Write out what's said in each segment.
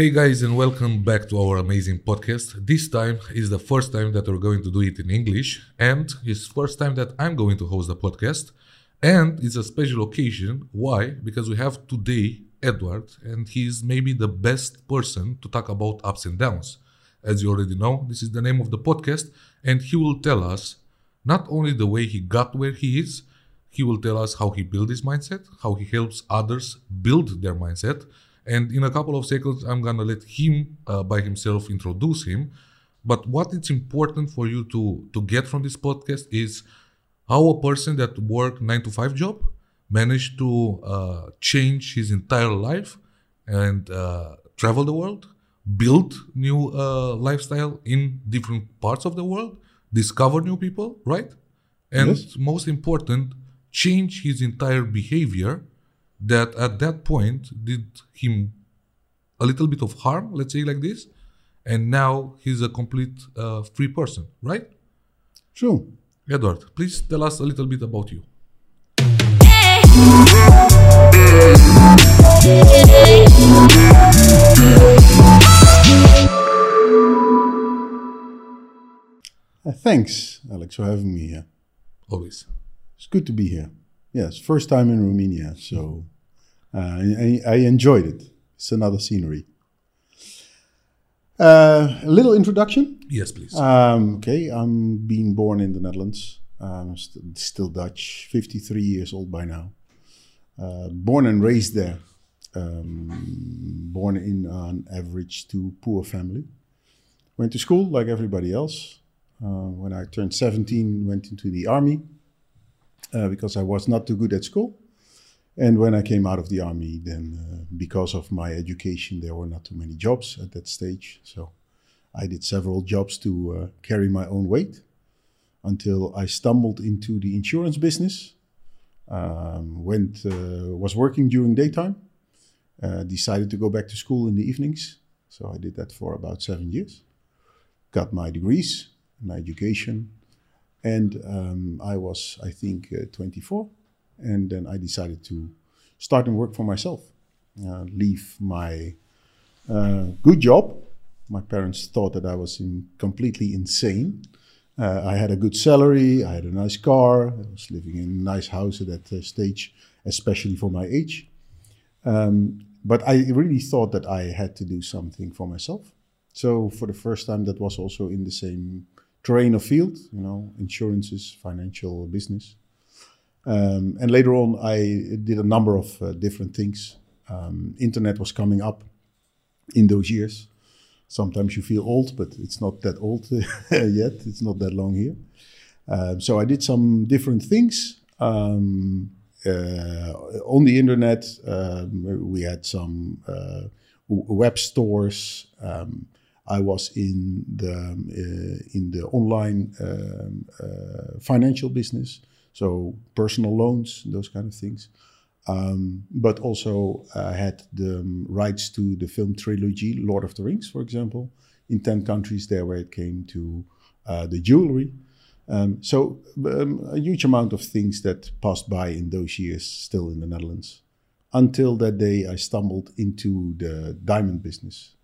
Hey guys, and welcome back to our amazing podcast. This time is the first time that we're going to do it in English, and it's first time that I'm going to host the podcast. And it's a special occasion. Why? Because we have today Edward, and he's maybe the best person to talk about ups and downs. As you already know, this is the name of the podcast, and he will tell us not only the way he got where he is, he will tell us how he built his mindset, how he helps others build their mindset. And in a couple of seconds, I'm gonna let him uh, by himself introduce him. But what it's important for you to to get from this podcast is how a person that worked nine to five job managed to uh, change his entire life and uh, travel the world, build new uh, lifestyle in different parts of the world, discover new people, right? And Yes. most important, change his entire behavior that at that point did him a little bit of harm, let's say like this, and now he's a complete uh, free person, right? True. Edward, please tell us a little bit about you. Uh, thanks, Alex, for having me here. Always. It's good to be here. Yes, first time in Romania, so uh, I, I enjoyed it. It's another scenery. Uh, a little introduction. Yes, please. Um, okay, I'm being born in the Netherlands. I'm st- still Dutch, 53 years old by now. Uh, born and raised there. Um, born in an average to poor family. Went to school like everybody else. Uh, when I turned 17, went into the army uh, because I was not too good at school. And when I came out of the army, then uh, because of my education, there were not too many jobs at that stage. So I did several jobs to uh, carry my own weight until I stumbled into the insurance business. Um, went uh, was working during daytime. Uh, decided to go back to school in the evenings. So I did that for about seven years. Got my degrees, my education, and um, I was, I think, uh, 24. And then I decided to start and work for myself. Uh, leave my uh, good job. My parents thought that I was in, completely insane. Uh, I had a good salary, I had a nice car, I was living in a nice house at that uh, stage, especially for my age. Um, but I really thought that I had to do something for myself. So for the first time, that was also in the same terrain of field, you know, insurances, financial business. Um, and later on, I did a number of uh, different things. Um, internet was coming up in those years. Sometimes you feel old, but it's not that old yet. It's not that long here. Um, so I did some different things um, uh, on the internet. Um, we had some uh, web stores. Um, I was in the uh, in the online um, uh, financial business, so personal loans, those kind of things. Um, but also I had the um, rights to the film trilogy Lord of the Rings, for example, in ten countries there where it came to uh, the jewelry. Um, so um, a huge amount of things that passed by in those years, still in the Netherlands, until that day I stumbled into the diamond business,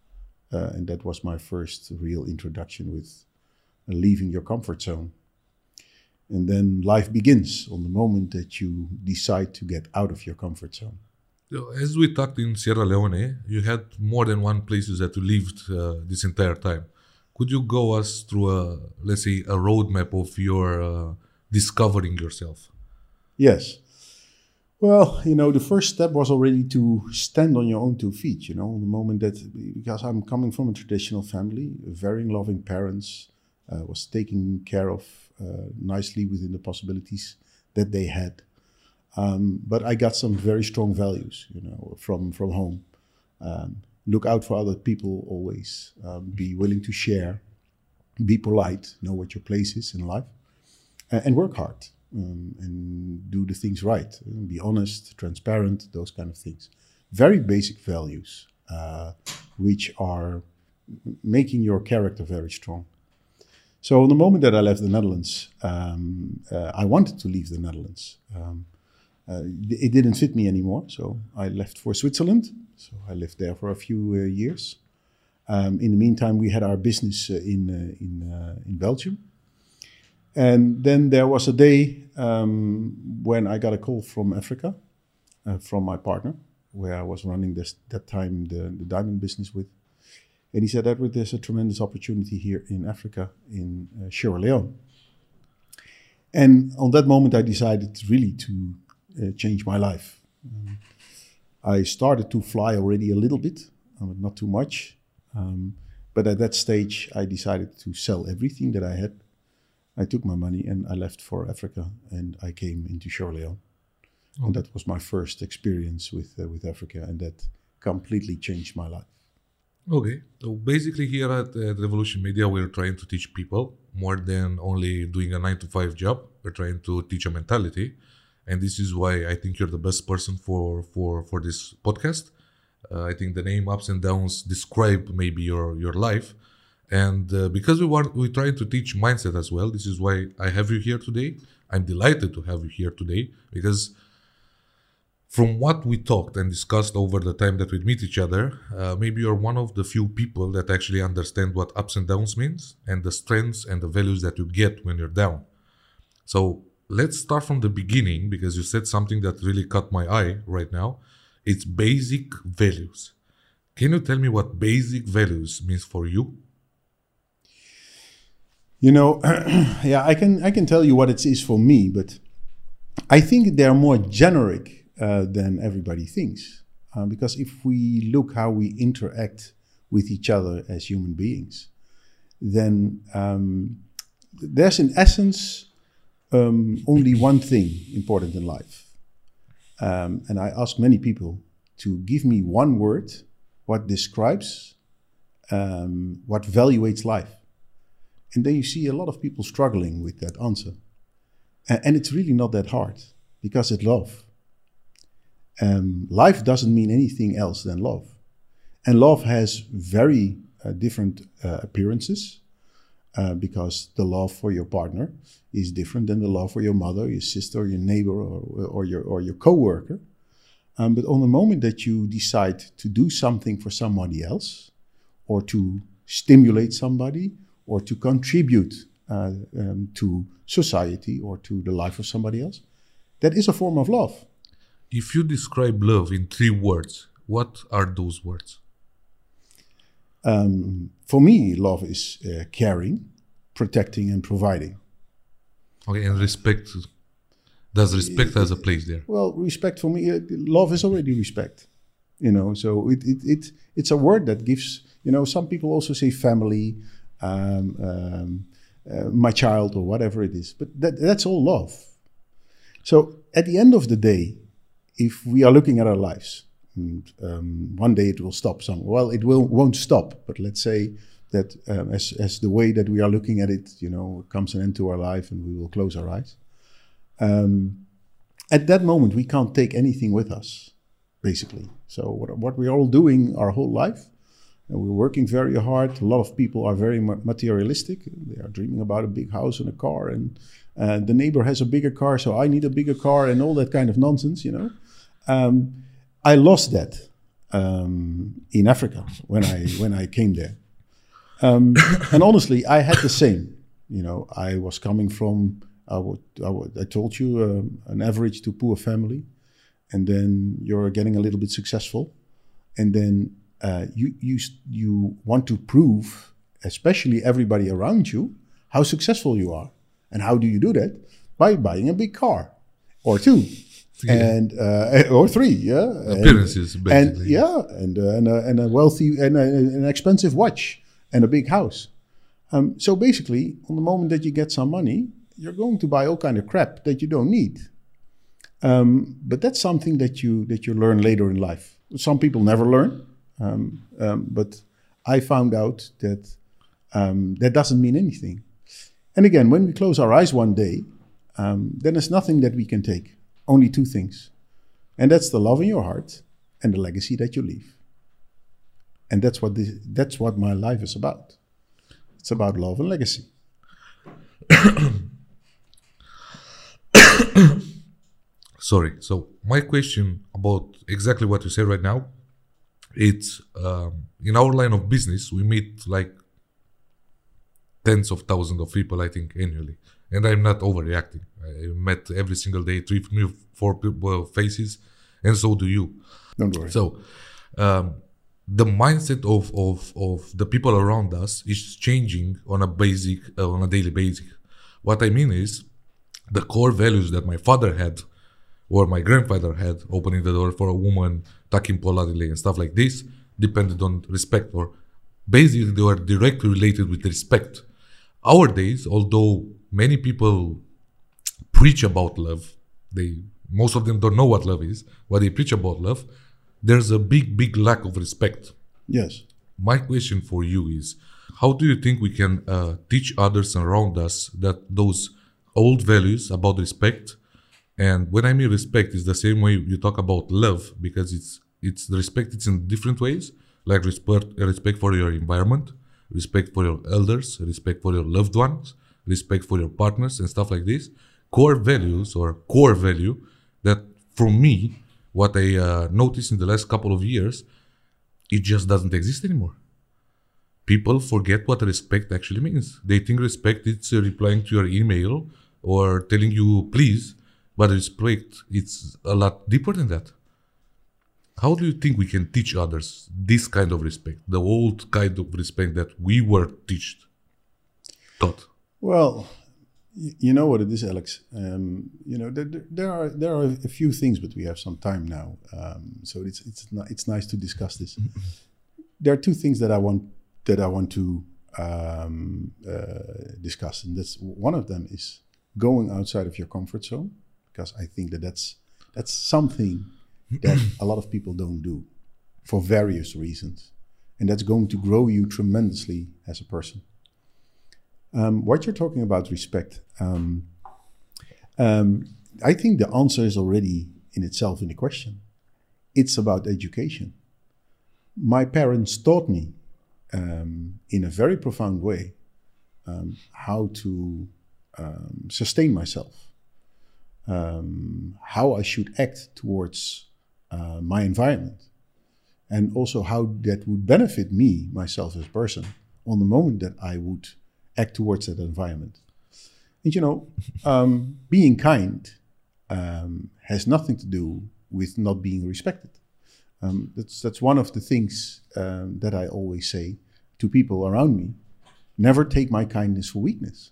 uh, and that was my first real introduction with leaving your comfort zone. And then life begins on the moment that you decide to get out of your comfort zone. So, As we talked in Sierra Leone, you had more than one places that you lived uh, this entire time. Could you go us through a, let's say, a roadmap of your uh, discovering yourself? Yes. Well, you know, the first step was already to stand on your own two feet, you know, the moment that, because I'm coming from a traditional family, very loving parents, uh, was taken care of uh, nicely within the possibilities that they had. Um, but I got some very strong values, you know, from, from home. Um, look out for other people always, um, be willing to share, be polite, know what your place is in life, uh, and work hard um, and do the things right. Be honest, transparent, those kind of things. Very basic values, uh, which are making your character very strong. So, the moment that I left the Netherlands, um, uh, I wanted to leave the Netherlands. Um, uh, it didn't fit me anymore, so I left for Switzerland. So I lived there for a few uh, years. Um, in the meantime, we had our business uh, in uh, in in Belgium, and then there was a day um, when I got a call from Africa, uh, from my partner, where I was running this that time the, the diamond business with, and he said, "Edward, there's a tremendous opportunity here in Africa, in uh, Sierra Leone." And on that moment, I decided really to uh, change my life. Um, I started to fly already a little bit, uh, not too much. Um, but at that stage, I decided to sell everything that I had. I took my money and I left for Africa, and I came into Sierra Leone. And that was my first experience with uh, with Africa, and that completely changed my life. Okay, so basically here at uh, Revolution Media, we're trying to teach people more than only doing a nine to five job. We're trying to teach a mentality, and this is why I think you're the best person for for for this podcast. Uh, I think the name ups and downs describe maybe your your life, and uh, because we want we try to teach mindset as well. This is why I have you here today. I'm delighted to have you here today because from what we talked and discussed over the time that we meet each other, uh, maybe you're one of the few people that actually understand what ups and downs means and the strengths and the values that you get when you're down. So let's start from the beginning because you said something that really caught my eye right now. It's basic values. Can you tell me what basic values means for you? You know, yeah, I can I can tell you what it is for me, but I think they're more generic uh, than everybody thinks. Uh, because if we look how we interact with each other as human beings, then um, there's in essence um, only one thing important in life. Um, and I ask many people to give me one word what describes um, what valuates life. And then you see a lot of people struggling with that answer. And, and it's really not that hard because it's love. Um, life doesn't mean anything else than love. And love has very uh, different uh, appearances uh, because the love for your partner is different than the love for your mother, your sister, your neighbor, or, or your, or your coworker. Um, but on the moment that you decide to do something for somebody else, or to stimulate somebody, or to contribute uh, um, to society or to the life of somebody else, that is a form of love. If you describe love in three words, what are those words? Um, for me, love is uh, caring, protecting, and providing. Okay, and respect. Does respect has a place there? Well, respect for me, uh, love is already respect. You know, so it, it, it it's a word that gives. You know, some people also say family, um, um, uh, my child, or whatever it is. But that, that's all love. So at the end of the day, if we are looking at our lives, and, um, one day it will stop somewhere. Well, it will won't stop, but let's say that um, as as the way that we are looking at it, you know, comes an end to our life, and we will close our eyes. Um, at that moment, we can't take anything with us, basically. So what what we're all doing our whole life, and we're working very hard. A lot of people are very materialistic. They are dreaming about a big house and a car, and the neighbor has a bigger car, so I need a bigger car, and all that kind of nonsense, you know. Um, I lost that um, in Africa when I when I came there, um, and honestly, I had the same. You know, I was coming from I, would, I, would, I told you um, an average to poor family, and then you're getting a little bit successful, and then uh, you you you want to prove, especially everybody around you, how successful you are, and how do you do that? By buying a big car, or two, yeah. and uh, or three, yeah. Appearances, and, basically. And yeah, and uh, and, a, and a wealthy and a, an expensive watch and a big house. Um, so basically, on the moment that you get some money, you're going to buy all kind of crap that you don't need. Um, but that's something that you that you learn later in life. Some people never learn, um, um, but I found out that um, that doesn't mean anything. And again, when we close our eyes one day, um, then there's nothing that we can take. Only two things, and that's the love in your heart and the legacy that you leave. And that's what this, that's what my life is about. It's about love and legacy. Sorry. So my question about exactly what you say right now, it's um, in our line of business we meet like tens of thousands of people i think annually. And i'm not overreacting. I met every single day three four people faces and so do you. Don't worry. so um, the mindset of, of, of the people around us is changing on a basic uh, on a daily basis. What i mean is the core values that my father had or my grandfather had opening the door for a woman talking politely and stuff like this depended on respect or basically they were directly related with respect our days although many people preach about love they most of them don't know what love is but they preach about love there's a big big lack of respect yes. my question for you is how do you think we can uh, teach others around us that those old values about respect and when i mean respect is the same way you talk about love because it's it's respect it's in different ways. Like respect respect for your environment respect for your elders respect for your loved ones respect for your partners and stuff like this. Core values or core value that for me what i uh, noticed in the last couple of years it just doesn't exist anymore. People forget what respect actually means. They think respect is replying to your email or telling you please, but respect it's a lot deeper than that. How do you think we can teach others this kind of respect, the old kind of respect that we were taught? Taught. Well, you know what it is, Alex. Um, you know there, there- are there are a few things, but we have some time now, um, so it's it's it's nice to discuss this. there are two things that I want that I want to um, uh, discuss, and that's one of them is going outside of your comfort zone, because I think that that's that's something that a lot of people don't do for various reasons, and that's going to grow you tremendously as a person. Um, what you're talking about respect, um, um, I think the answer is already in itself in the question. It's about education. My parents taught me um, in a very profound way um, how to um, sustain myself, um, how I should act towards uh, my environment, and also how that would benefit me, myself as a person, on the moment that I would act towards that environment. And you know, um, being kind um, has nothing to do with not being respected. Um, that's that's one of the things um, that I always say to people around me. Never take my kindness for weakness.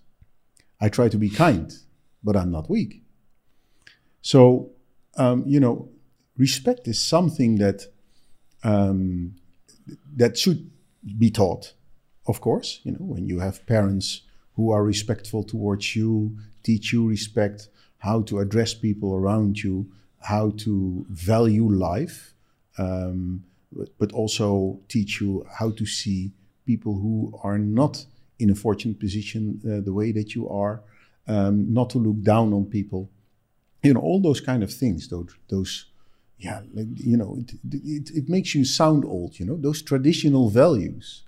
I try to be kind, but I'm not weak. So, um, you know, respect is something that um, that should be taught. Of course, you know, when you have parents who are respectful towards you, teach you respect, how to address people around you, how to value life, um, but, also teach you how to see people who are not in a fortunate position uh, the way that you are, um, not to look down on people, you know, all those kind of things. Those, those, yeah, like, you know, it, it, it makes you sound old. You know, those traditional values,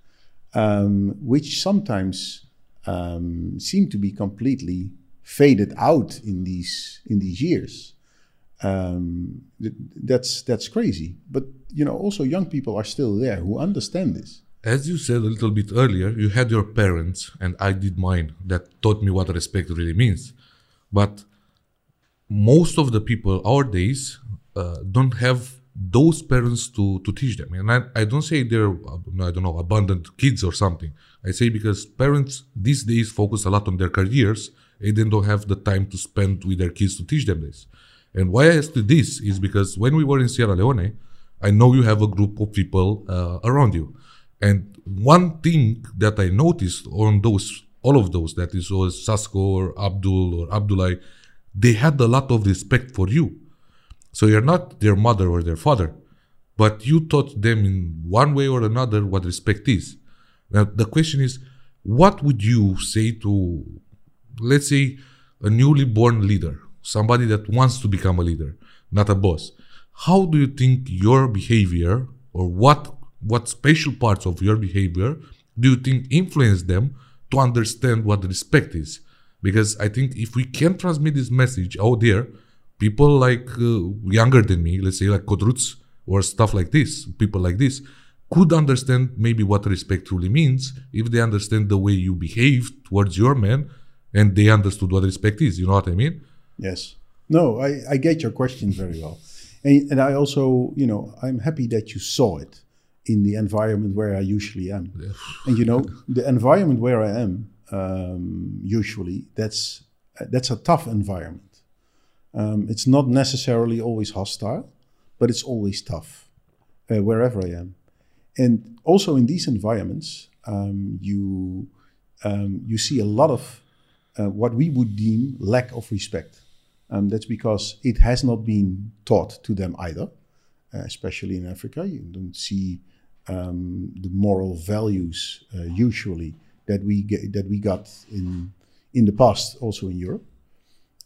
um, which sometimes um, seem to be completely faded out in these in these years. Um, th- that's that's crazy. But you know, also young people are still there who understand this. As you said a little bit earlier, you had your parents, and I did mine, that taught me what respect really means. But most of the people our days uh, don't have those parents to, to teach them. And I, I don't say they're, I don't know, abandoned kids or something. I say because parents these days focus a lot on their careers and they don't have the time to spend with their kids to teach them this. And why I asked this is because when we were in Sierra Leone, I know you have a group of people uh, around you. And one thing that I noticed on those, all of those, that is was Sasko or Abdul or Abdullah, they had a lot of respect for you. So you're not their mother or their father, but you taught them in one way or another what respect is. Now the question is, what would you say to, let's say, a newly born leader, somebody that wants to become a leader, not a boss? How do you think your behavior or what what special parts of your behavior do you think influence them to understand what respect is? Because I think if we can transmit this message out there, people like uh, younger than me, let's say like Kodruts, or stuff like this, people like this, could understand maybe what respect truly means if they understand the way you behave towards your man and they understood what respect is. You know what I mean? Yes. No, I, I get your question very well. And, and I also, you know, I'm happy that you saw it in the environment where I usually am. Yeah. And you know, the environment where I am, um, usually, that's that's a tough environment. Um, it's not necessarily always hostile, but it's always tough uh, wherever I am. And also in these environments, um, you um, you see a lot of uh, what we would deem lack of respect. Um, that's because it has not been taught to them either, uh, especially in Africa. You don't see um, the moral values uh, usually that we get, that we got in in the past, also in Europe.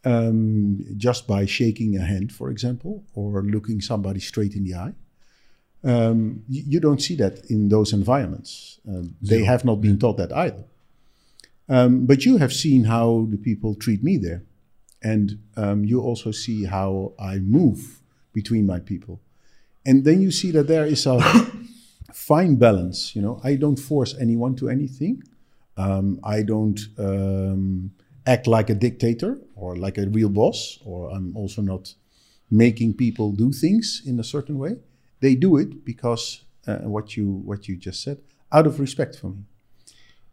Um, just by shaking a hand, for example, or looking somebody straight in the eye. Um, you, you, don't see that in those environments. Um, they have not been taught that either. Um, but you have seen how the people treat me there. And um, you also see how I move between my people. And then you see that there is a fine balance. You know, I don't force anyone to anything. Um, I don't um, act like a dictator or like a real boss, or I'm also not making people do things in a certain way. They do it because uh, what you what you just said, out of respect for me,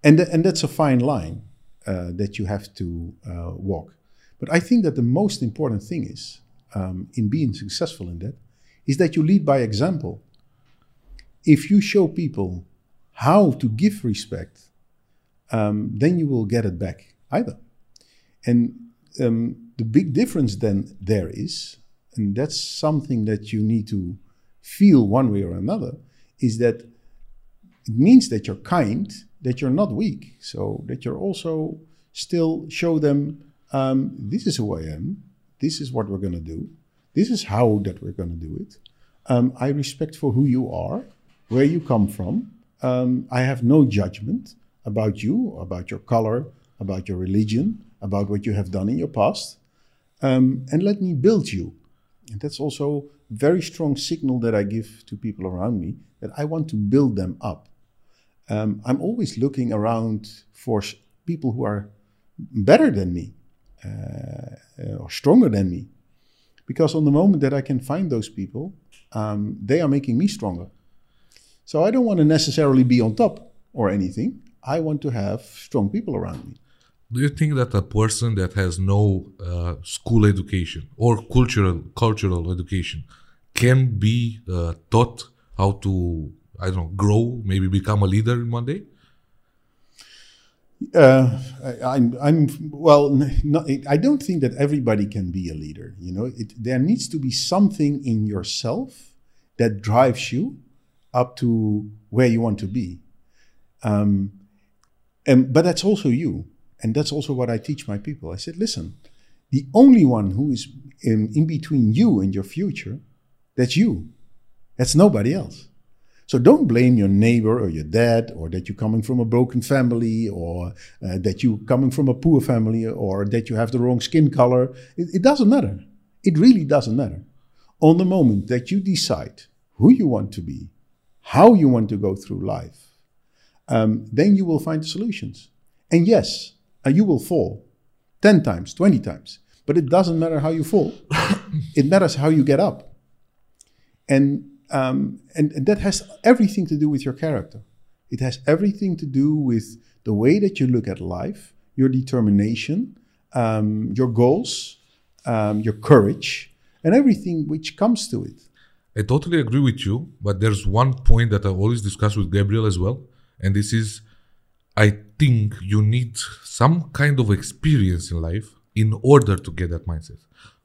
and th- and that's a fine line uh, that you have to uh, walk. But I think that the most important thing is um, in being successful in that is that you lead by example. If you show people how to give respect, um, then you will get it back either. And um, the big difference then there is, and that's something that you need to feel one way or another, is that it means that you're kind, that you're not weak. So that you're also still show them um, this is who I am, this is what we're going to do, this is how that we're going to do it. Um, I respect for who you are, where you come from. Um, I have no judgment about you, about your color, about your religion, about what you have done in your past. Um, and let me build you. And that's also a very strong signal that I give to people around me that I want to build them up. Um, I'm always looking around for people who are better than me uh, or stronger than me. Because on the moment that I can find those people, um, they are making me stronger. So I don't want to necessarily be on top or anything. I want to have strong people around me. Do you think that a person that has no uh, school education or cultural cultural education can be uh, taught how to I don't know grow, maybe become a leader in one day? Uh, I, am I'm, well. Not, I don't think that everybody can be a leader. You know, it, there needs to be something in yourself that drives you up to where you want to be. Um, but that's also you, and that's also what I teach my people. I said, listen, the only one who is in, in between you and your future, that's you. That's nobody else. So don't blame your neighbor or your dad or that you're coming from a broken family or uh, that you're coming from a poor family or that you have the wrong skin color. It, it doesn't matter. It really doesn't matter. On the moment that you decide who you want to be, how you want to go through life, um, then you will find the solutions. And yes, uh, you will fall 10 times, 20 times, but it doesn't matter how you fall. it matters how you get up. And um, and, and that has everything to do with your character. It has everything to do with the way that you look at life, your determination, um, your goals, um, your courage, and everything which comes to it. I totally agree with you, but there's one point that I always discuss with Gabriel as well, and this is I think you need some kind of experience in life in order to get that mindset.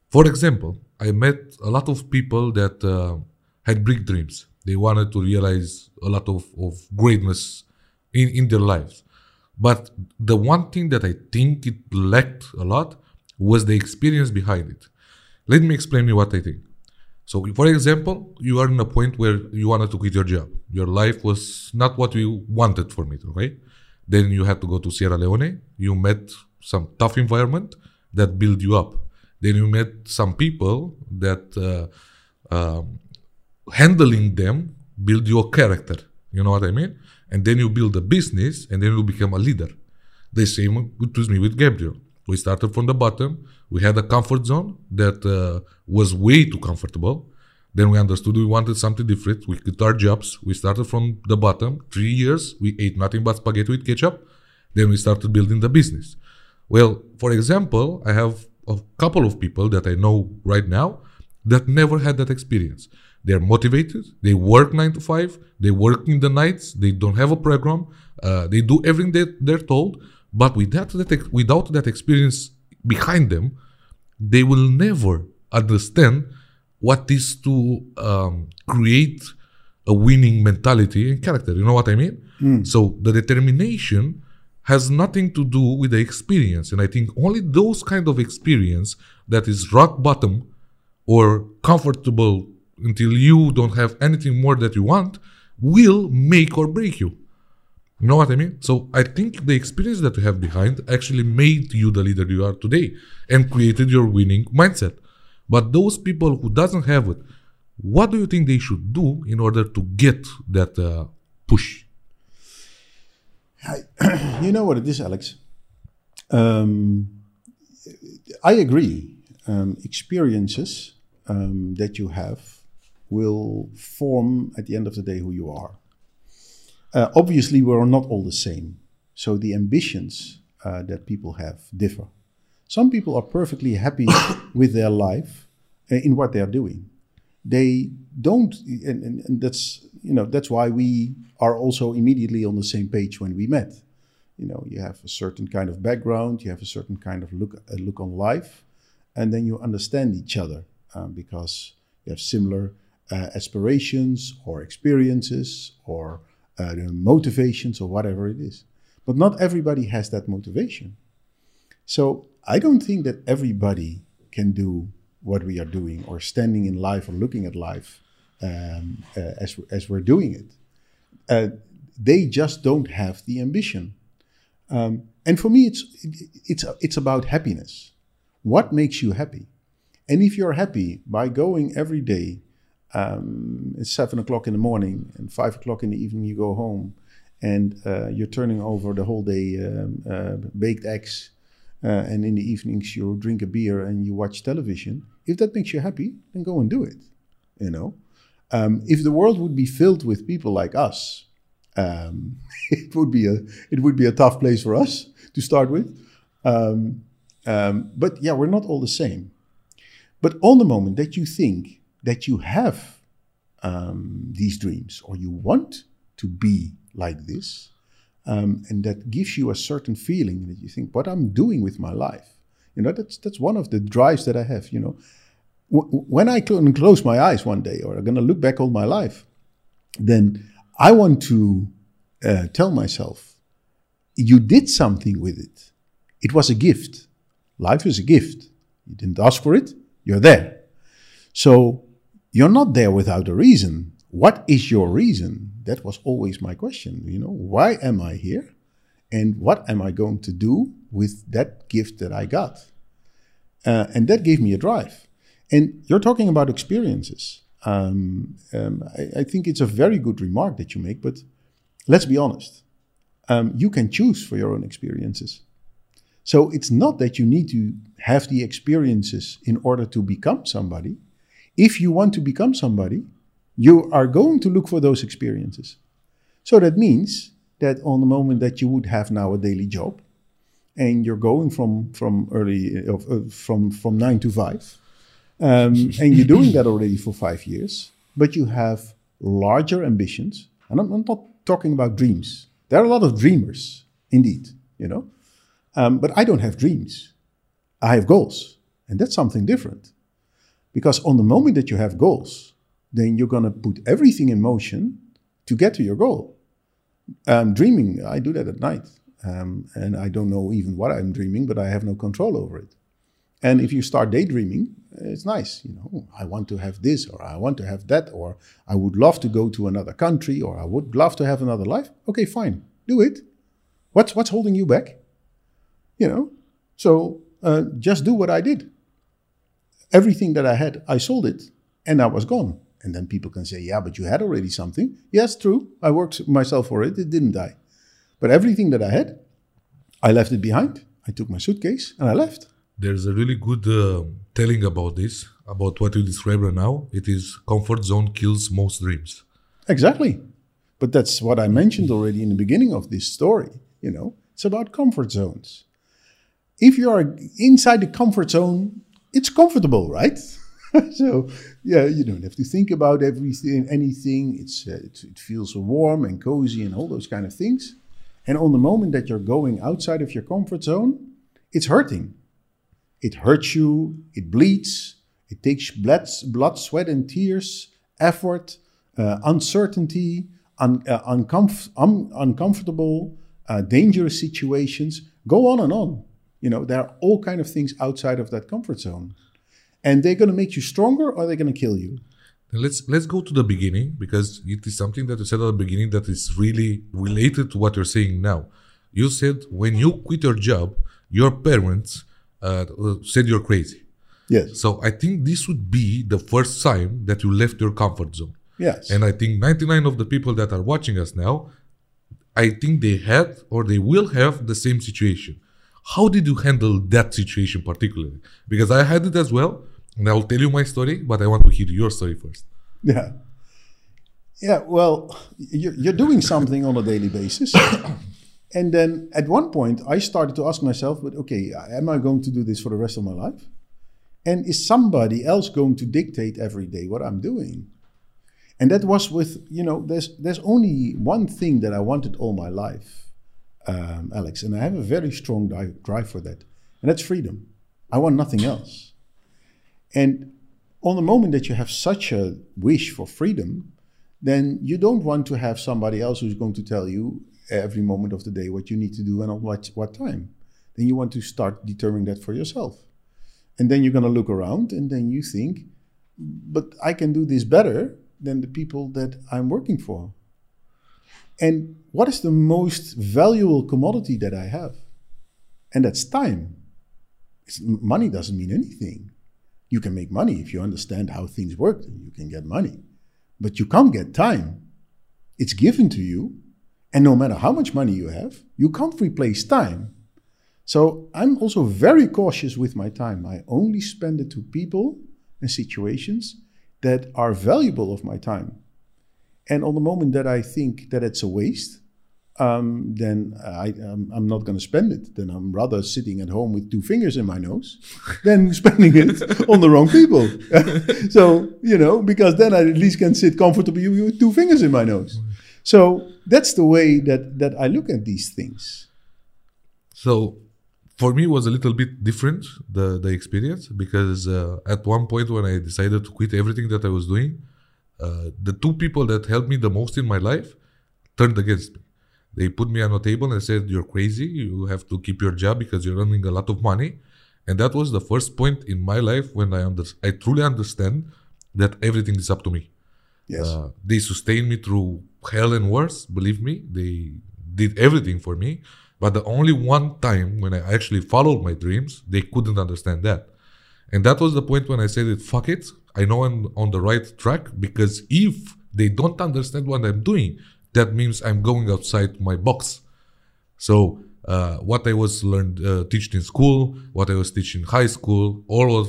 For example, I met a lot of people that uh, had big dreams. They wanted to realize a lot of, of greatness in, in their lives. But the one thing that I think it lacked a lot was the experience behind it. Let me explain you what I think. So, for example, you are in a point where you wanted to quit your job. Your life was not what you wanted from it, okay? Then you had to go to Sierra Leone. You met some tough environment that build you up. Then you met some people that uh, um, handling them build your character. You know what I mean? And then you build a business, and then you become a leader. The same with me with Gabriel. We started from the bottom. We had a comfort zone that uh, was way too comfortable. Then we understood we wanted something different. We quit our jobs. We started from the bottom. Three years, we ate nothing but spaghetti with ketchup. Then we started building the business. Well, for example, I have a couple of people that I know right now that never had that experience. They're motivated. They work nine to five. They work in the nights. They don't have a program. Uh, they do everything that they're told. But without that, without that experience behind them, they will never understand what is to um, create a winning mentality and character. You know what I mean? Mm. So the determination has nothing to do with the experience, and I think only those kind of experience that is rock bottom or comfortable until you don't have anything more that you want will make or break you. You know what I mean? So I think the experience that you have behind actually made you the leader you are today and created your winning mindset. But those people who doesn't have it, what do you think they should do in order to get that uh, push? You know what it is, Alex. Um, I agree. Um, experiences um, that you have will form at the end of the day who you are. Uh, obviously, we're not all the same. So the ambitions uh, that people have differ. Some people are perfectly happy with their life uh, in what they are doing. They don't, and, and, and, that's you know that's why we are also immediately on the same page when we met. You know, you have a certain kind of background, you have a certain kind of look look on life, and then you understand each other uh, because you have similar uh, aspirations or experiences or uh, motivations or whatever it is. But not everybody has that motivation. So I don't think that everybody can do what we are doing or standing in life or looking at life um, uh, as, as we're doing it. Uh, they just don't have the ambition. Um, and for me, it's, it's, it's about happiness. What makes you happy? And if you're happy by going every day um, it's seven o'clock in the morning and five o'clock in the evening you go home and uh, you're turning over the whole day um, uh, baked eggs uh, and in the evenings you drink a beer and you watch television. If that makes you happy then go and do it you know? Um, if the world would be filled with people like us um, it would be a it would be a tough place for us to start with. Um, um, but yeah we're not all the same. But on the moment that you think that you have um, these dreams or you want to be like this, um, and that gives you a certain feeling that you think, what I'm doing with my life. You know, that's that's one of the drives that I have. You know, w- when I cl- close my eyes one day, or I'm gonna look back on my life, then I want to uh, tell myself, you did something with it. It was a gift. Life is a gift. You didn't ask for it. You're there. So you're not there without a reason. What is your reason? That was always my question. You know, why am I here? And what am I going to do with that gift that I got? Uh, and that gave me a drive. And you're talking about experiences. Um, um, I, I, think it's a very good remark that you make, but let's be honest. Um, you can choose for your own experiences. So it's not that you need to have the experiences in order to become somebody. If you want to become somebody, you are going to look for those experiences. So that means that on the moment that you would have now a daily job, and you're going from from early uh, from from nine to five, um, and you're doing that already for five years, but you have larger ambitions. And I'm, I'm, not talking about dreams. There are a lot of dreamers, indeed, you know, um, but I don't have dreams. I have goals, and that's something different. Because on the moment that you have goals, then you're going to put everything in motion to get to your goal. Um, dreaming, I do that at night. Um, and I don't know even what I'm dreaming, but I have no control over it. And if you start daydreaming, it's nice. You know, I want to have this, or I want to have that, or I would love to go to another country, or I would love to have another life. Okay, fine, do it. What's what's holding you back? You know, so uh, just do what I did everything that I had, I sold it and I was gone. And then people can say, yeah, but you had already something. Yes, true. I worked myself for it. It didn't die. But everything that I had, I left it behind. I took my suitcase and I left. There's a really good uh, telling about this, about what you describe right now. It is comfort zone kills most dreams. Exactly. But that's what I mentioned already in the beginning of this story. You know, it's about comfort zones. If you are inside the comfort zone, it's comfortable, right? so yeah, you don't have to think about everything, anything. It's, uh, it, it feels warm and cozy and all those kind of things. And on the moment that you're going outside of your comfort zone, it's hurting. It hurts you. It bleeds. It takes blood, blood sweat, and tears, effort, uh, uncertainty, un, uh, uncomf- un- uncomfortable, uh, dangerous situations. Go on and on. You know, there are all kind of things outside of that comfort zone, and they're going to make you stronger or they're going to kill you. Let's let's go to the beginning because it is something that you said at the beginning that is really related to what you're saying now. You said when you quit your job, your parents uh, said you're crazy. Yes. So I think this would be the first time that you left your comfort zone. Yes. And I think 99 of the people that are watching us now, I think they had or they will have the same situation. How did you handle that situation particularly? Because I had it as well, and I'll tell you my story, but I want to hear your story first. Yeah. Yeah, well, you're, you're doing something on a daily basis. and then at one point, I started to ask myself, but okay, am I going to do this for the rest of my life? And is somebody else going to dictate every day what I'm doing? And that was with, you know, there's, there's only one thing that I wanted all my life, um, Alex, and I have a very strong drive for that, and that's freedom. I want nothing else. And on the moment that you have such a wish for freedom, then you don't want to have somebody else who's going to tell you every moment of the day what you need to do and at what, what time. Then you want to start determining that for yourself. And then you're going to look around and then you think, but I can do this better than the people that I'm working for. And what is the most valuable commodity that I have? And that's time. It's, money doesn't mean anything. You can make money if you understand how things work, then you can get money. But you can't get time. It's given to you. And no matter how much money you have, you can't replace time. So I'm also very cautious with my time. I only spend it to people and situations that are valuable of my time. And on the moment that I think that it's a waste, um, then I, um, I'm not going to spend it. Then I'm rather sitting at home with two fingers in my nose than spending it on the wrong people. so, you know, because then I at least can sit comfortably with two fingers in my nose. So that's the way that, that I look at these things. So for me, it was a little bit different, the, the experience, because uh, at one point when I decided to quit everything that I was doing, uh, the two people that helped me the most in my life turned against me they put me on a table and said, You're crazy. You have to keep your job because you're earning a lot of money. And that was the first point in my life when I, under- I truly understand that everything is up to me. Yes. Uh, they sustained me through hell and worse, believe me. They did everything for me. But the only one time when I actually followed my dreams, they couldn't understand that. And that was the point when I said it, fuck it. I know I'm on the right track because if they don't understand what I'm doing, that means I'm going outside my box. So uh, what I was learned uh, in school, what I was teaching in high school, all of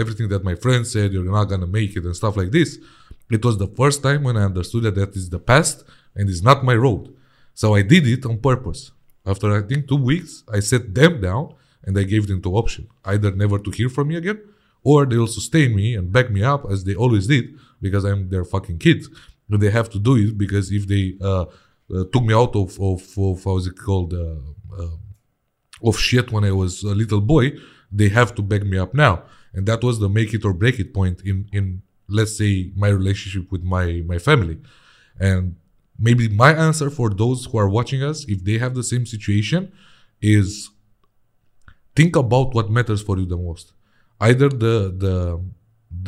everything that my friends said, you're not gonna make it and stuff like this. It was the first time when I understood that that is the past and is not my road. So I did it on purpose. After I think two weeks, I set them down and I gave them two options: either never to hear from me again, or they will sustain me and back me up as they always did because I'm their fucking kid And they have to do it because if they uh, uh, took me out of, of, of how's it called uh, uh, of shit when I was a little boy, they have to back me up now, and that was the make it or break it point in in let's say my relationship with my my family, and maybe my answer for those who are watching us, if they have the same situation, is think about what matters for you the most, either the the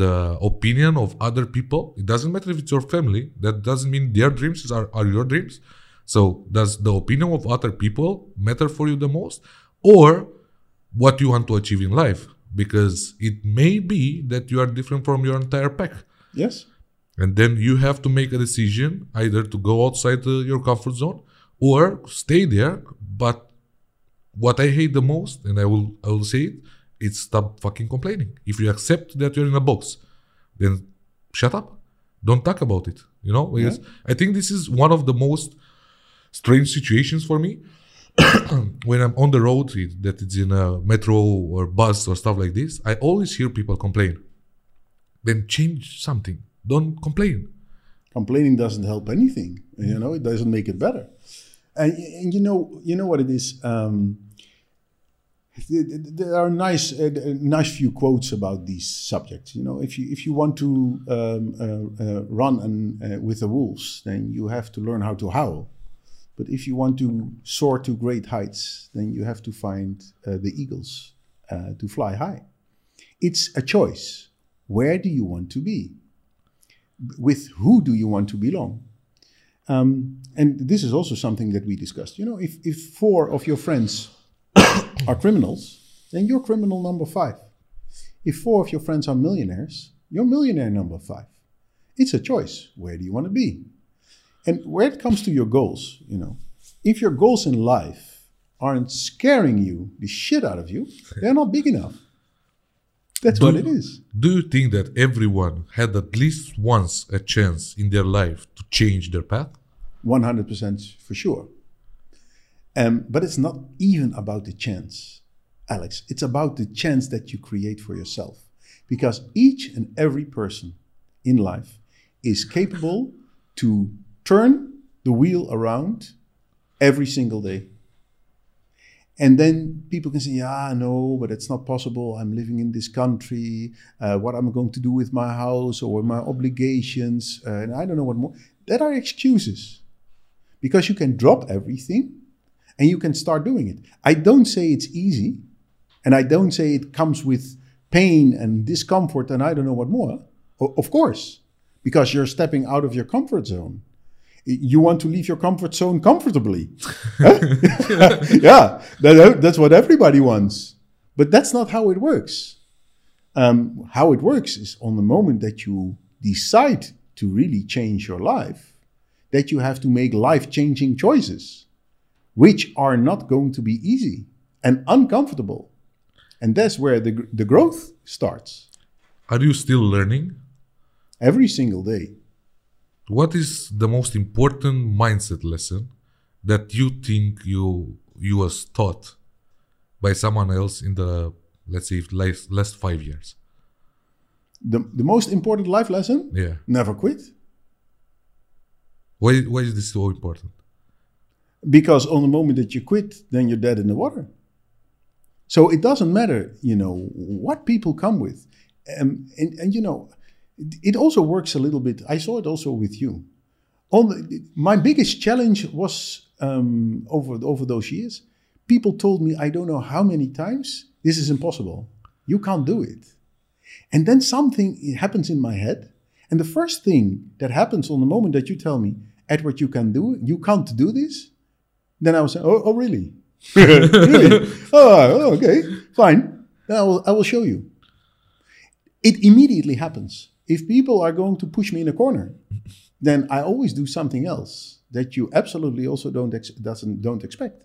the opinion of other people. It doesn't matter if it's your family. That doesn't mean their dreams are, are your dreams. So does the opinion of other people matter for you the most? Or what you want to achieve in life? Because it may be that you are different from your entire pack. Yes. and then you have to make a decision either to go outside uh, your comfort zone or stay there but what i hate the most and i will i will say it it's stop fucking complaining. If you accept that you're in a box then shut up. Don't talk about it you know? Because i think this is one of the most strange situations for me. When i'm on the road that it's in a metro or bus or stuff like this i always hear people complain. Then change something. Don't complain. Complaining doesn't help anything you know? It doesn't make it better and, and you know you know what it is um, th- th- there are nice uh, nice few quotes about these subjects. You know if you if you want to um, uh, uh, run uh, with the wolves then you have to learn how to howl. But if you want to soar to great heights then you have to find uh, the eagles uh, to fly high. It's a choice. Where do you want to be? With who do you want to belong? Um, and this is also something that we discussed. You know, if, if four of your friends are criminals, then you're criminal number five. If four of your friends are millionaires, you're millionaire number five. It's a choice. Where do you want to be? And where it comes to your goals, you know, if your goals in life aren't scaring you the shit out of you, they're not big enough. That's what it is. Do you think that everyone had at least once a chance in their life to change their path? 100% for sure. Um, but it's not even about the chance, Alex. It's about the chance that you create for yourself. Because each and every person in life is capable to turn the wheel around every single day. And then people can say, yeah, no, but it's not possible. I'm living in this country. Uh, what am I going to do with my house or my obligations? Uh, and I don't know what more. That are excuses because you can drop everything and you can start doing it. I don't say it's easy and I don't say it comes with pain and discomfort and I don't know what more. O- of course, because you're stepping out of your comfort zone. You want to leave your comfort zone comfortably. Yeah, that, that's what everybody wants. But that's not how it works. Um, how it works is on the moment that you decide to really change your life, that you have to make life changing choices, which are not going to be easy and uncomfortable. And that's where the, the growth starts Are you still learning? every single day. What is the most important mindset lesson that you think you you was taught by someone else in the let's say last, last five years? The, the most important life lesson Yeah. never quit. Why why is this so important? because on the moment that you quit then you're dead in the water. So it doesn't matter you know what people come with. And, and you know it- it also works a little bit i saw it also with you. On the, my biggest challenge was um, over over those years people told me i don't know how many times this is impossible. You can't do it. And then something happens in my head and the first thing that happens on the moment that you tell me edward you can do you can't do this then I was oh, oh really? really? Oh, okay, fine. Then I will, I will show you. It immediately happens. If people are going to push me in a corner, then I always do something else that you absolutely also don't ex- doesn't don't expect.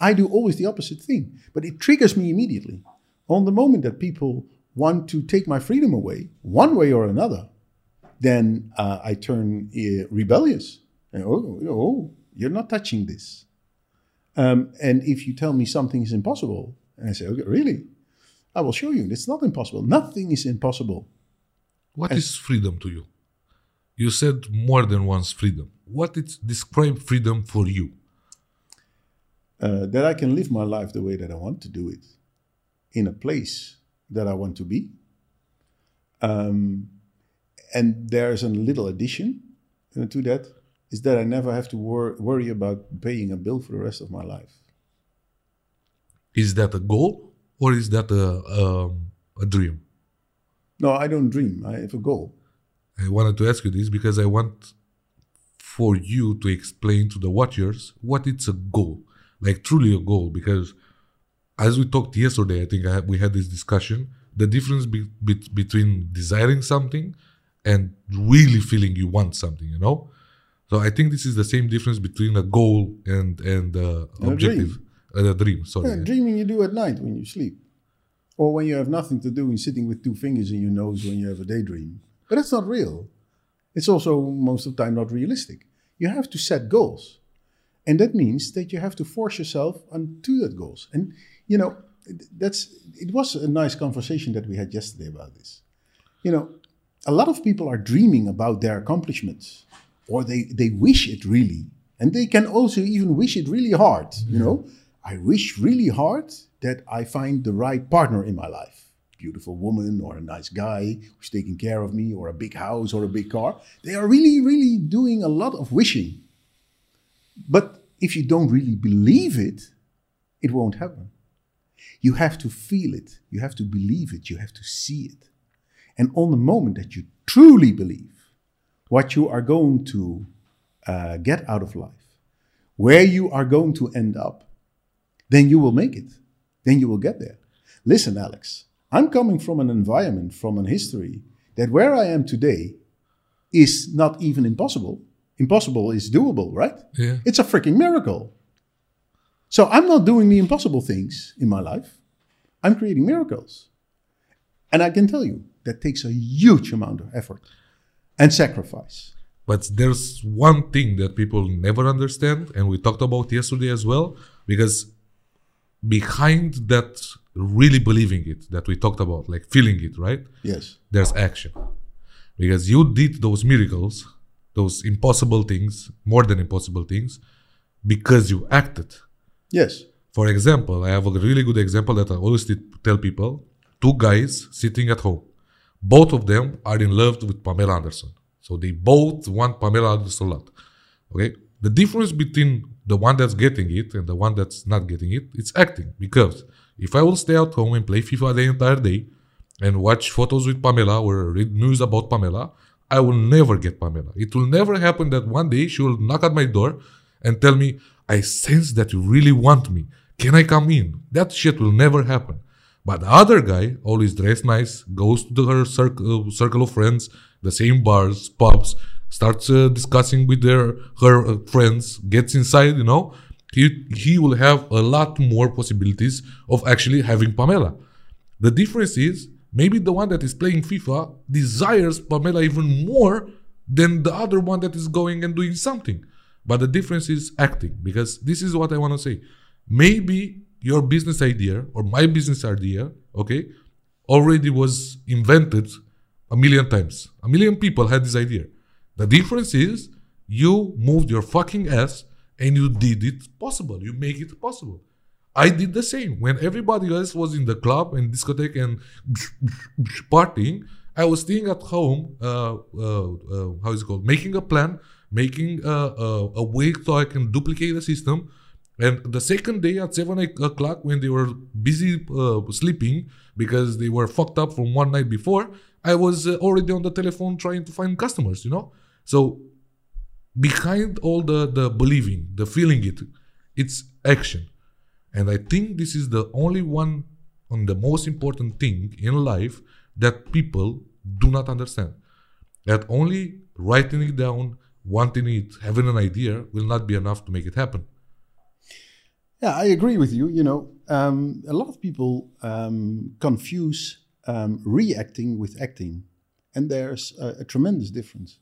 I do always the opposite thing, but it triggers me immediately. On the moment that people want to take my freedom away, one way or another, then uh, I turn uh, rebellious. And, oh, oh, you're not touching this. Um, and if you tell me something is impossible, and I say, okay, really? I will show you. It's not impossible. Nothing is impossible. What is freedom to you? You said more than once freedom. What is describe freedom for you? Uh, that I can live my life the way that I want to do it, in a place that I want to be. Um, and there's a little addition uh, to that is that I never have to wor- worry about paying a bill for the rest of my life. Is that a goal or is that a um, a dream? No, I don't dream. I have a goal. I wanted to ask you this because I want for you to explain to the watchers what it's a goal, like truly a goal. Because as we talked yesterday, I think I had, we had this discussion. The difference be, be, between desiring something and really feeling you want something, you know. So I think this is the same difference between a goal and and uh, And a objective, and a dream. Sorry. Yeah, dreaming you do at night when you sleep. Or when you have nothing to do and sitting with two fingers in your nose when you have a daydream. But that's not real. It's also most of the time not realistic. You have to set goals. And that means that you have to force yourself onto that goals. And you know, that's it was a nice conversation that we had yesterday about this. You know, a lot of people are dreaming about their accomplishments or they, they wish it really. And they can also even wish it really hard. You know, I wish really hard that I find the right partner in my life. Beautiful woman or a nice guy who's taking care of me or a big house or a big car. They are really, really doing a lot of wishing. But if you don't really believe it, it won't happen. You have to feel it, you have to believe it, you have to see it. And on the moment that you truly believe what you are going to uh, get out of life, where you are going to end up, then you will make it. Then you will get there. Listen, Alex, I'm coming from an environment, from an history that where I am today is not even impossible. Impossible is doable, right? Yeah. It's a freaking miracle. So I'm not doing the impossible things in my life. I'm creating miracles. And I can tell you that takes a huge amount of effort and sacrifice. But there's one thing that people never understand, and we talked about yesterday as well, because behind that really believing it that we talked about, like feeling it, right? Yes. There's action. Because you did those miracles, those impossible things, more than impossible things, because you acted. Yes. For example, I have a really good example that I always tell people two guys sitting at home. Both of them are in love with Pamela Anderson. So they both want Pamela Anderson a lot. Okay? The difference between the one that's getting it and the one that's not getting it, it's acting. Because if I will stay at home and play FIFA the entire day and watch photos with Pamela or read news about Pamela, I will never get Pamela. It will never happen that one day she will knock at my door and tell me, I sense that you really want me. Can I come in? That shit will never happen. But the other guy, always dressed nice, goes to her circle, circle of friends, the same bars, pubs, starts uh, discussing with their her uh, friends, gets inside, you know, he, he will have a lot more possibilities of actually having Pamela. The difference is maybe the one that is playing FIFA desires Pamela even more than the other one that is going and doing something. But the difference is acting because this is what I want to say. Maybe your business idea or my business idea, okay, already was invented a million times. A million people had this idea. The difference is you moved your fucking ass and you did it possible. You make it possible. I did the same. When everybody else was in the club and discotheque and partying, I was staying at home. Uh, uh, uh, how is it called? Making a plan, making a, a, a way so I can duplicate the system. And the second day at seven o'clock, when they were busy uh, sleeping because they were fucked up from one night before, I was uh, already on the telephone trying to find customers. You know, so behind all the the believing, the feeling it, it's action. And I think this is the only one on the most important thing in life that people do not understand. That only writing it down, wanting it, having an idea will not be enough to make it happen. Yeah, I agree with you. You know, um, a lot of people um, confuse um, reacting with acting, and there's a, a tremendous difference.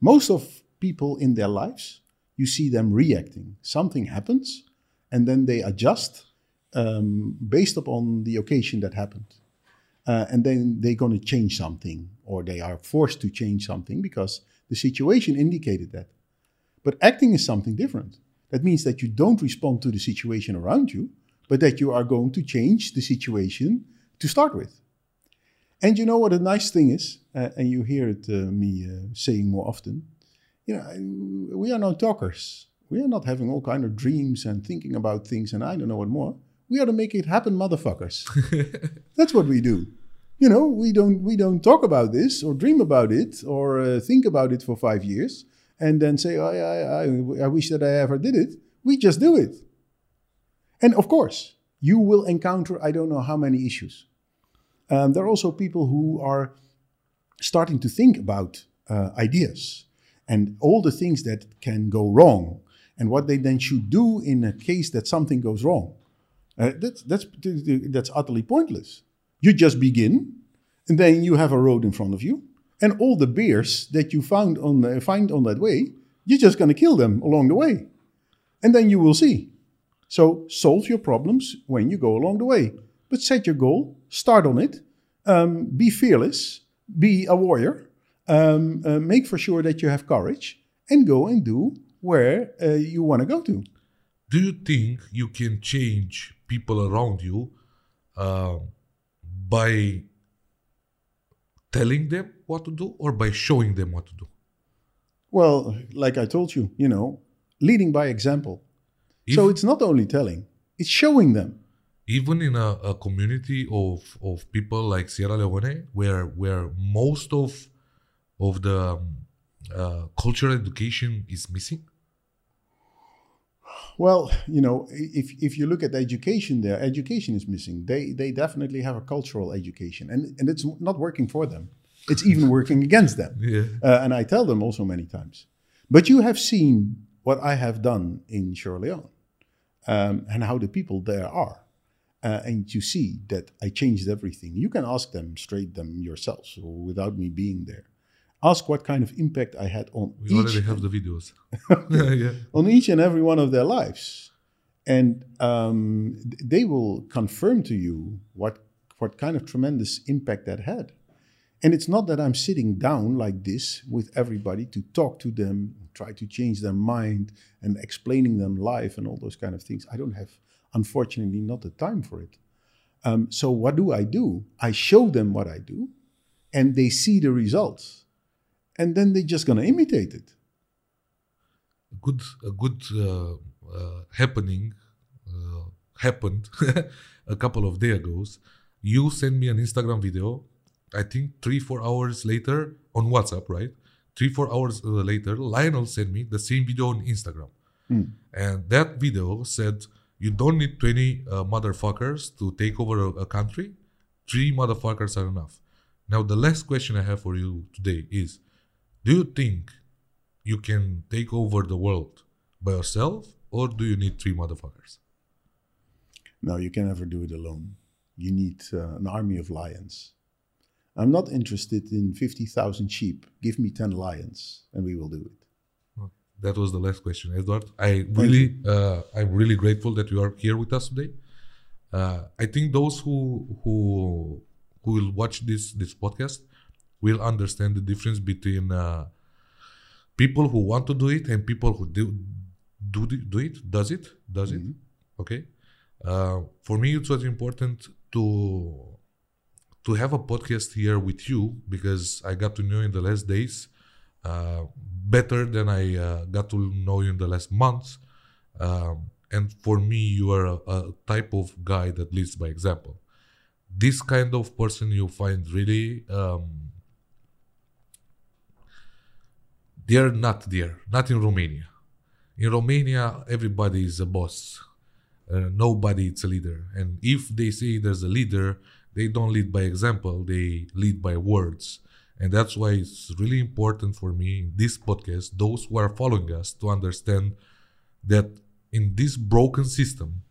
Most of people in their lives, you see them reacting. Something happens, and then they adjust um, based upon the occasion that happened. Uh, and then they're going to change something, or they are forced to change something because the situation indicated that. But acting is something different. That means that you don't respond to the situation around you, but that you are going to change the situation to start with. And you know what a nice thing is, uh, and you hear it uh, me uh, saying more often. You know, we are not talkers. We are not having all kind of dreams and thinking about things and I don't know what more. We are to make it happen, motherfuckers. That's what we do. You know, we don't we don't talk about this or dream about it or uh, think about it for five years and then say, oh, I, I, I wish that I ever did it. We just do it. And of course, you will encounter I don't know how many issues. Um, there are also people who are starting to think about uh, ideas and all the things that can go wrong and what they then should do in a case that something goes wrong. Uh, that's, that's, that's utterly pointless. You just begin, and then you have a road in front of you, and all the bears that you found on, uh, find on that way, you're just going to kill them along the way. And then you will see. So solve your problems when you go along the way. But set your goal, start on it, um, be fearless, be a warrior, um, uh, make for sure that you have courage, and go and do where uh, you want to go to. Do you think you can change people around you uh, by telling them what to do or by showing them what to do? Well, like I told you, you know, leading by example. If- so it's not only telling, it's showing them. even in a, a community of, of people like Sierra Leone, where where most of of the um, uh, cultural education is missing. Well, you know, if, if you look at education there, education is missing. They, they definitely have a cultural education, and, and it's not working for them. It's even working against them. Yeah. Uh, and I tell them also many times. But you have seen what I have done in Sierra Leone um, and how the people there are. Uh, and you see that I changed everything. You can ask them straight them yourselves without me being there. Ask what kind of impact I had on We each already have the videos. yeah. on each and every one of their lives. And um, they will confirm to you what, what kind of tremendous impact that had. And it's not that I'm sitting down like this with everybody to talk to them, try to change their mind and explaining them life and all those kind of things. I don't have, unfortunately, not the time for it. Um, so what do I do? I show them what I do and they see the results. And then they're just going to imitate it. a good a good uh, uh, happening uh, happened a couple of days ago. You sent me an Instagram video. I think three four hours later on WhatsApp, right? Three four hours uh, later, Lionel sent me the same video on Instagram, and that video said you don't need twenty uh, motherfuckers to take over a, a country. Three motherfuckers are enough. Now the last question I have for you today is: Do you think you can take over the world by yourself, or do you need three motherfuckers? No, you can never do it alone. You need uh, an army of lions. I'm not interested in 50,000 sheep. Give me 10 lions and we will do it. That was the last question, Edward. I really, uh, I'm really grateful that you are here with us today. Uh, I think those who who who will watch this this podcast will understand the difference between uh, people who want to do it and people who do do do it. Does it? Does it? Okay. Uh, for me it was important to to have a podcast here with you because i got to know you in the last days uh, better than i uh, got to know you in the last months. Um, and for me you are a, a type of guy that leads by example. This kind of person you find really um, they're not there not in romania. In romania everybody is a boss. Uh, nobody is a leader. And if they say there's a leader they don't lead by example they lead by words. And that's why it's really important for me in this podcast those who are following us to understand that in this broken system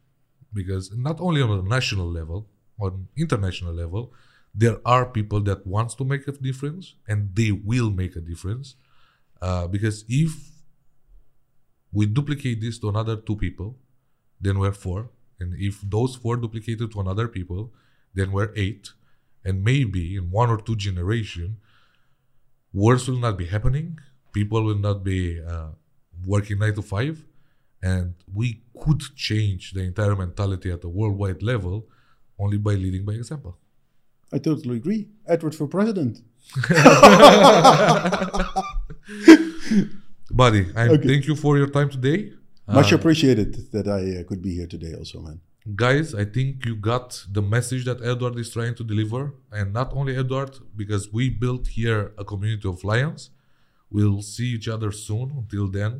because not only on a national level on international level there are people that wants to make a difference and they will make a difference uh, because if we duplicate this to another two people then we're four. And if those four duplicated to another people then we're eight. And maybe in one or two generation wars will not be happening. People will not be uh, working nine to five. And we could change the entire mentality at a worldwide level only by leading by example. I totally agree. Edward for president. buddy I Okay. thank you for your time today. Much appreciated that I uh, could be here today also, man. guys i think you got the message that edward is trying to deliver. And not only edward because we built here a community of lions. We'll see each other soon. Until then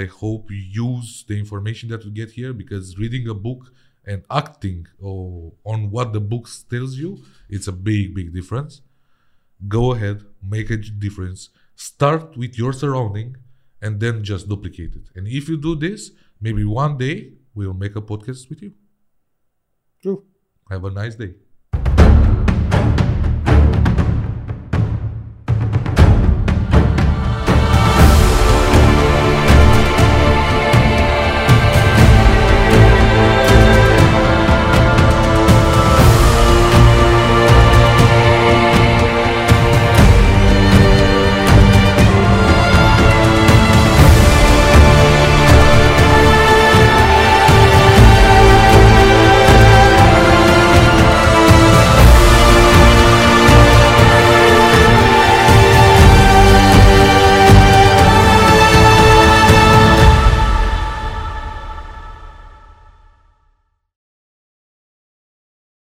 i hope you use the information that you get here. Because reading a book and acting oh, on what the book tells you it's a big big difference. Go ahead, make a difference. Start with your surrounding and then just duplicate it. And if you do this, maybe one day we'll make a podcast with you. True. Have a nice day.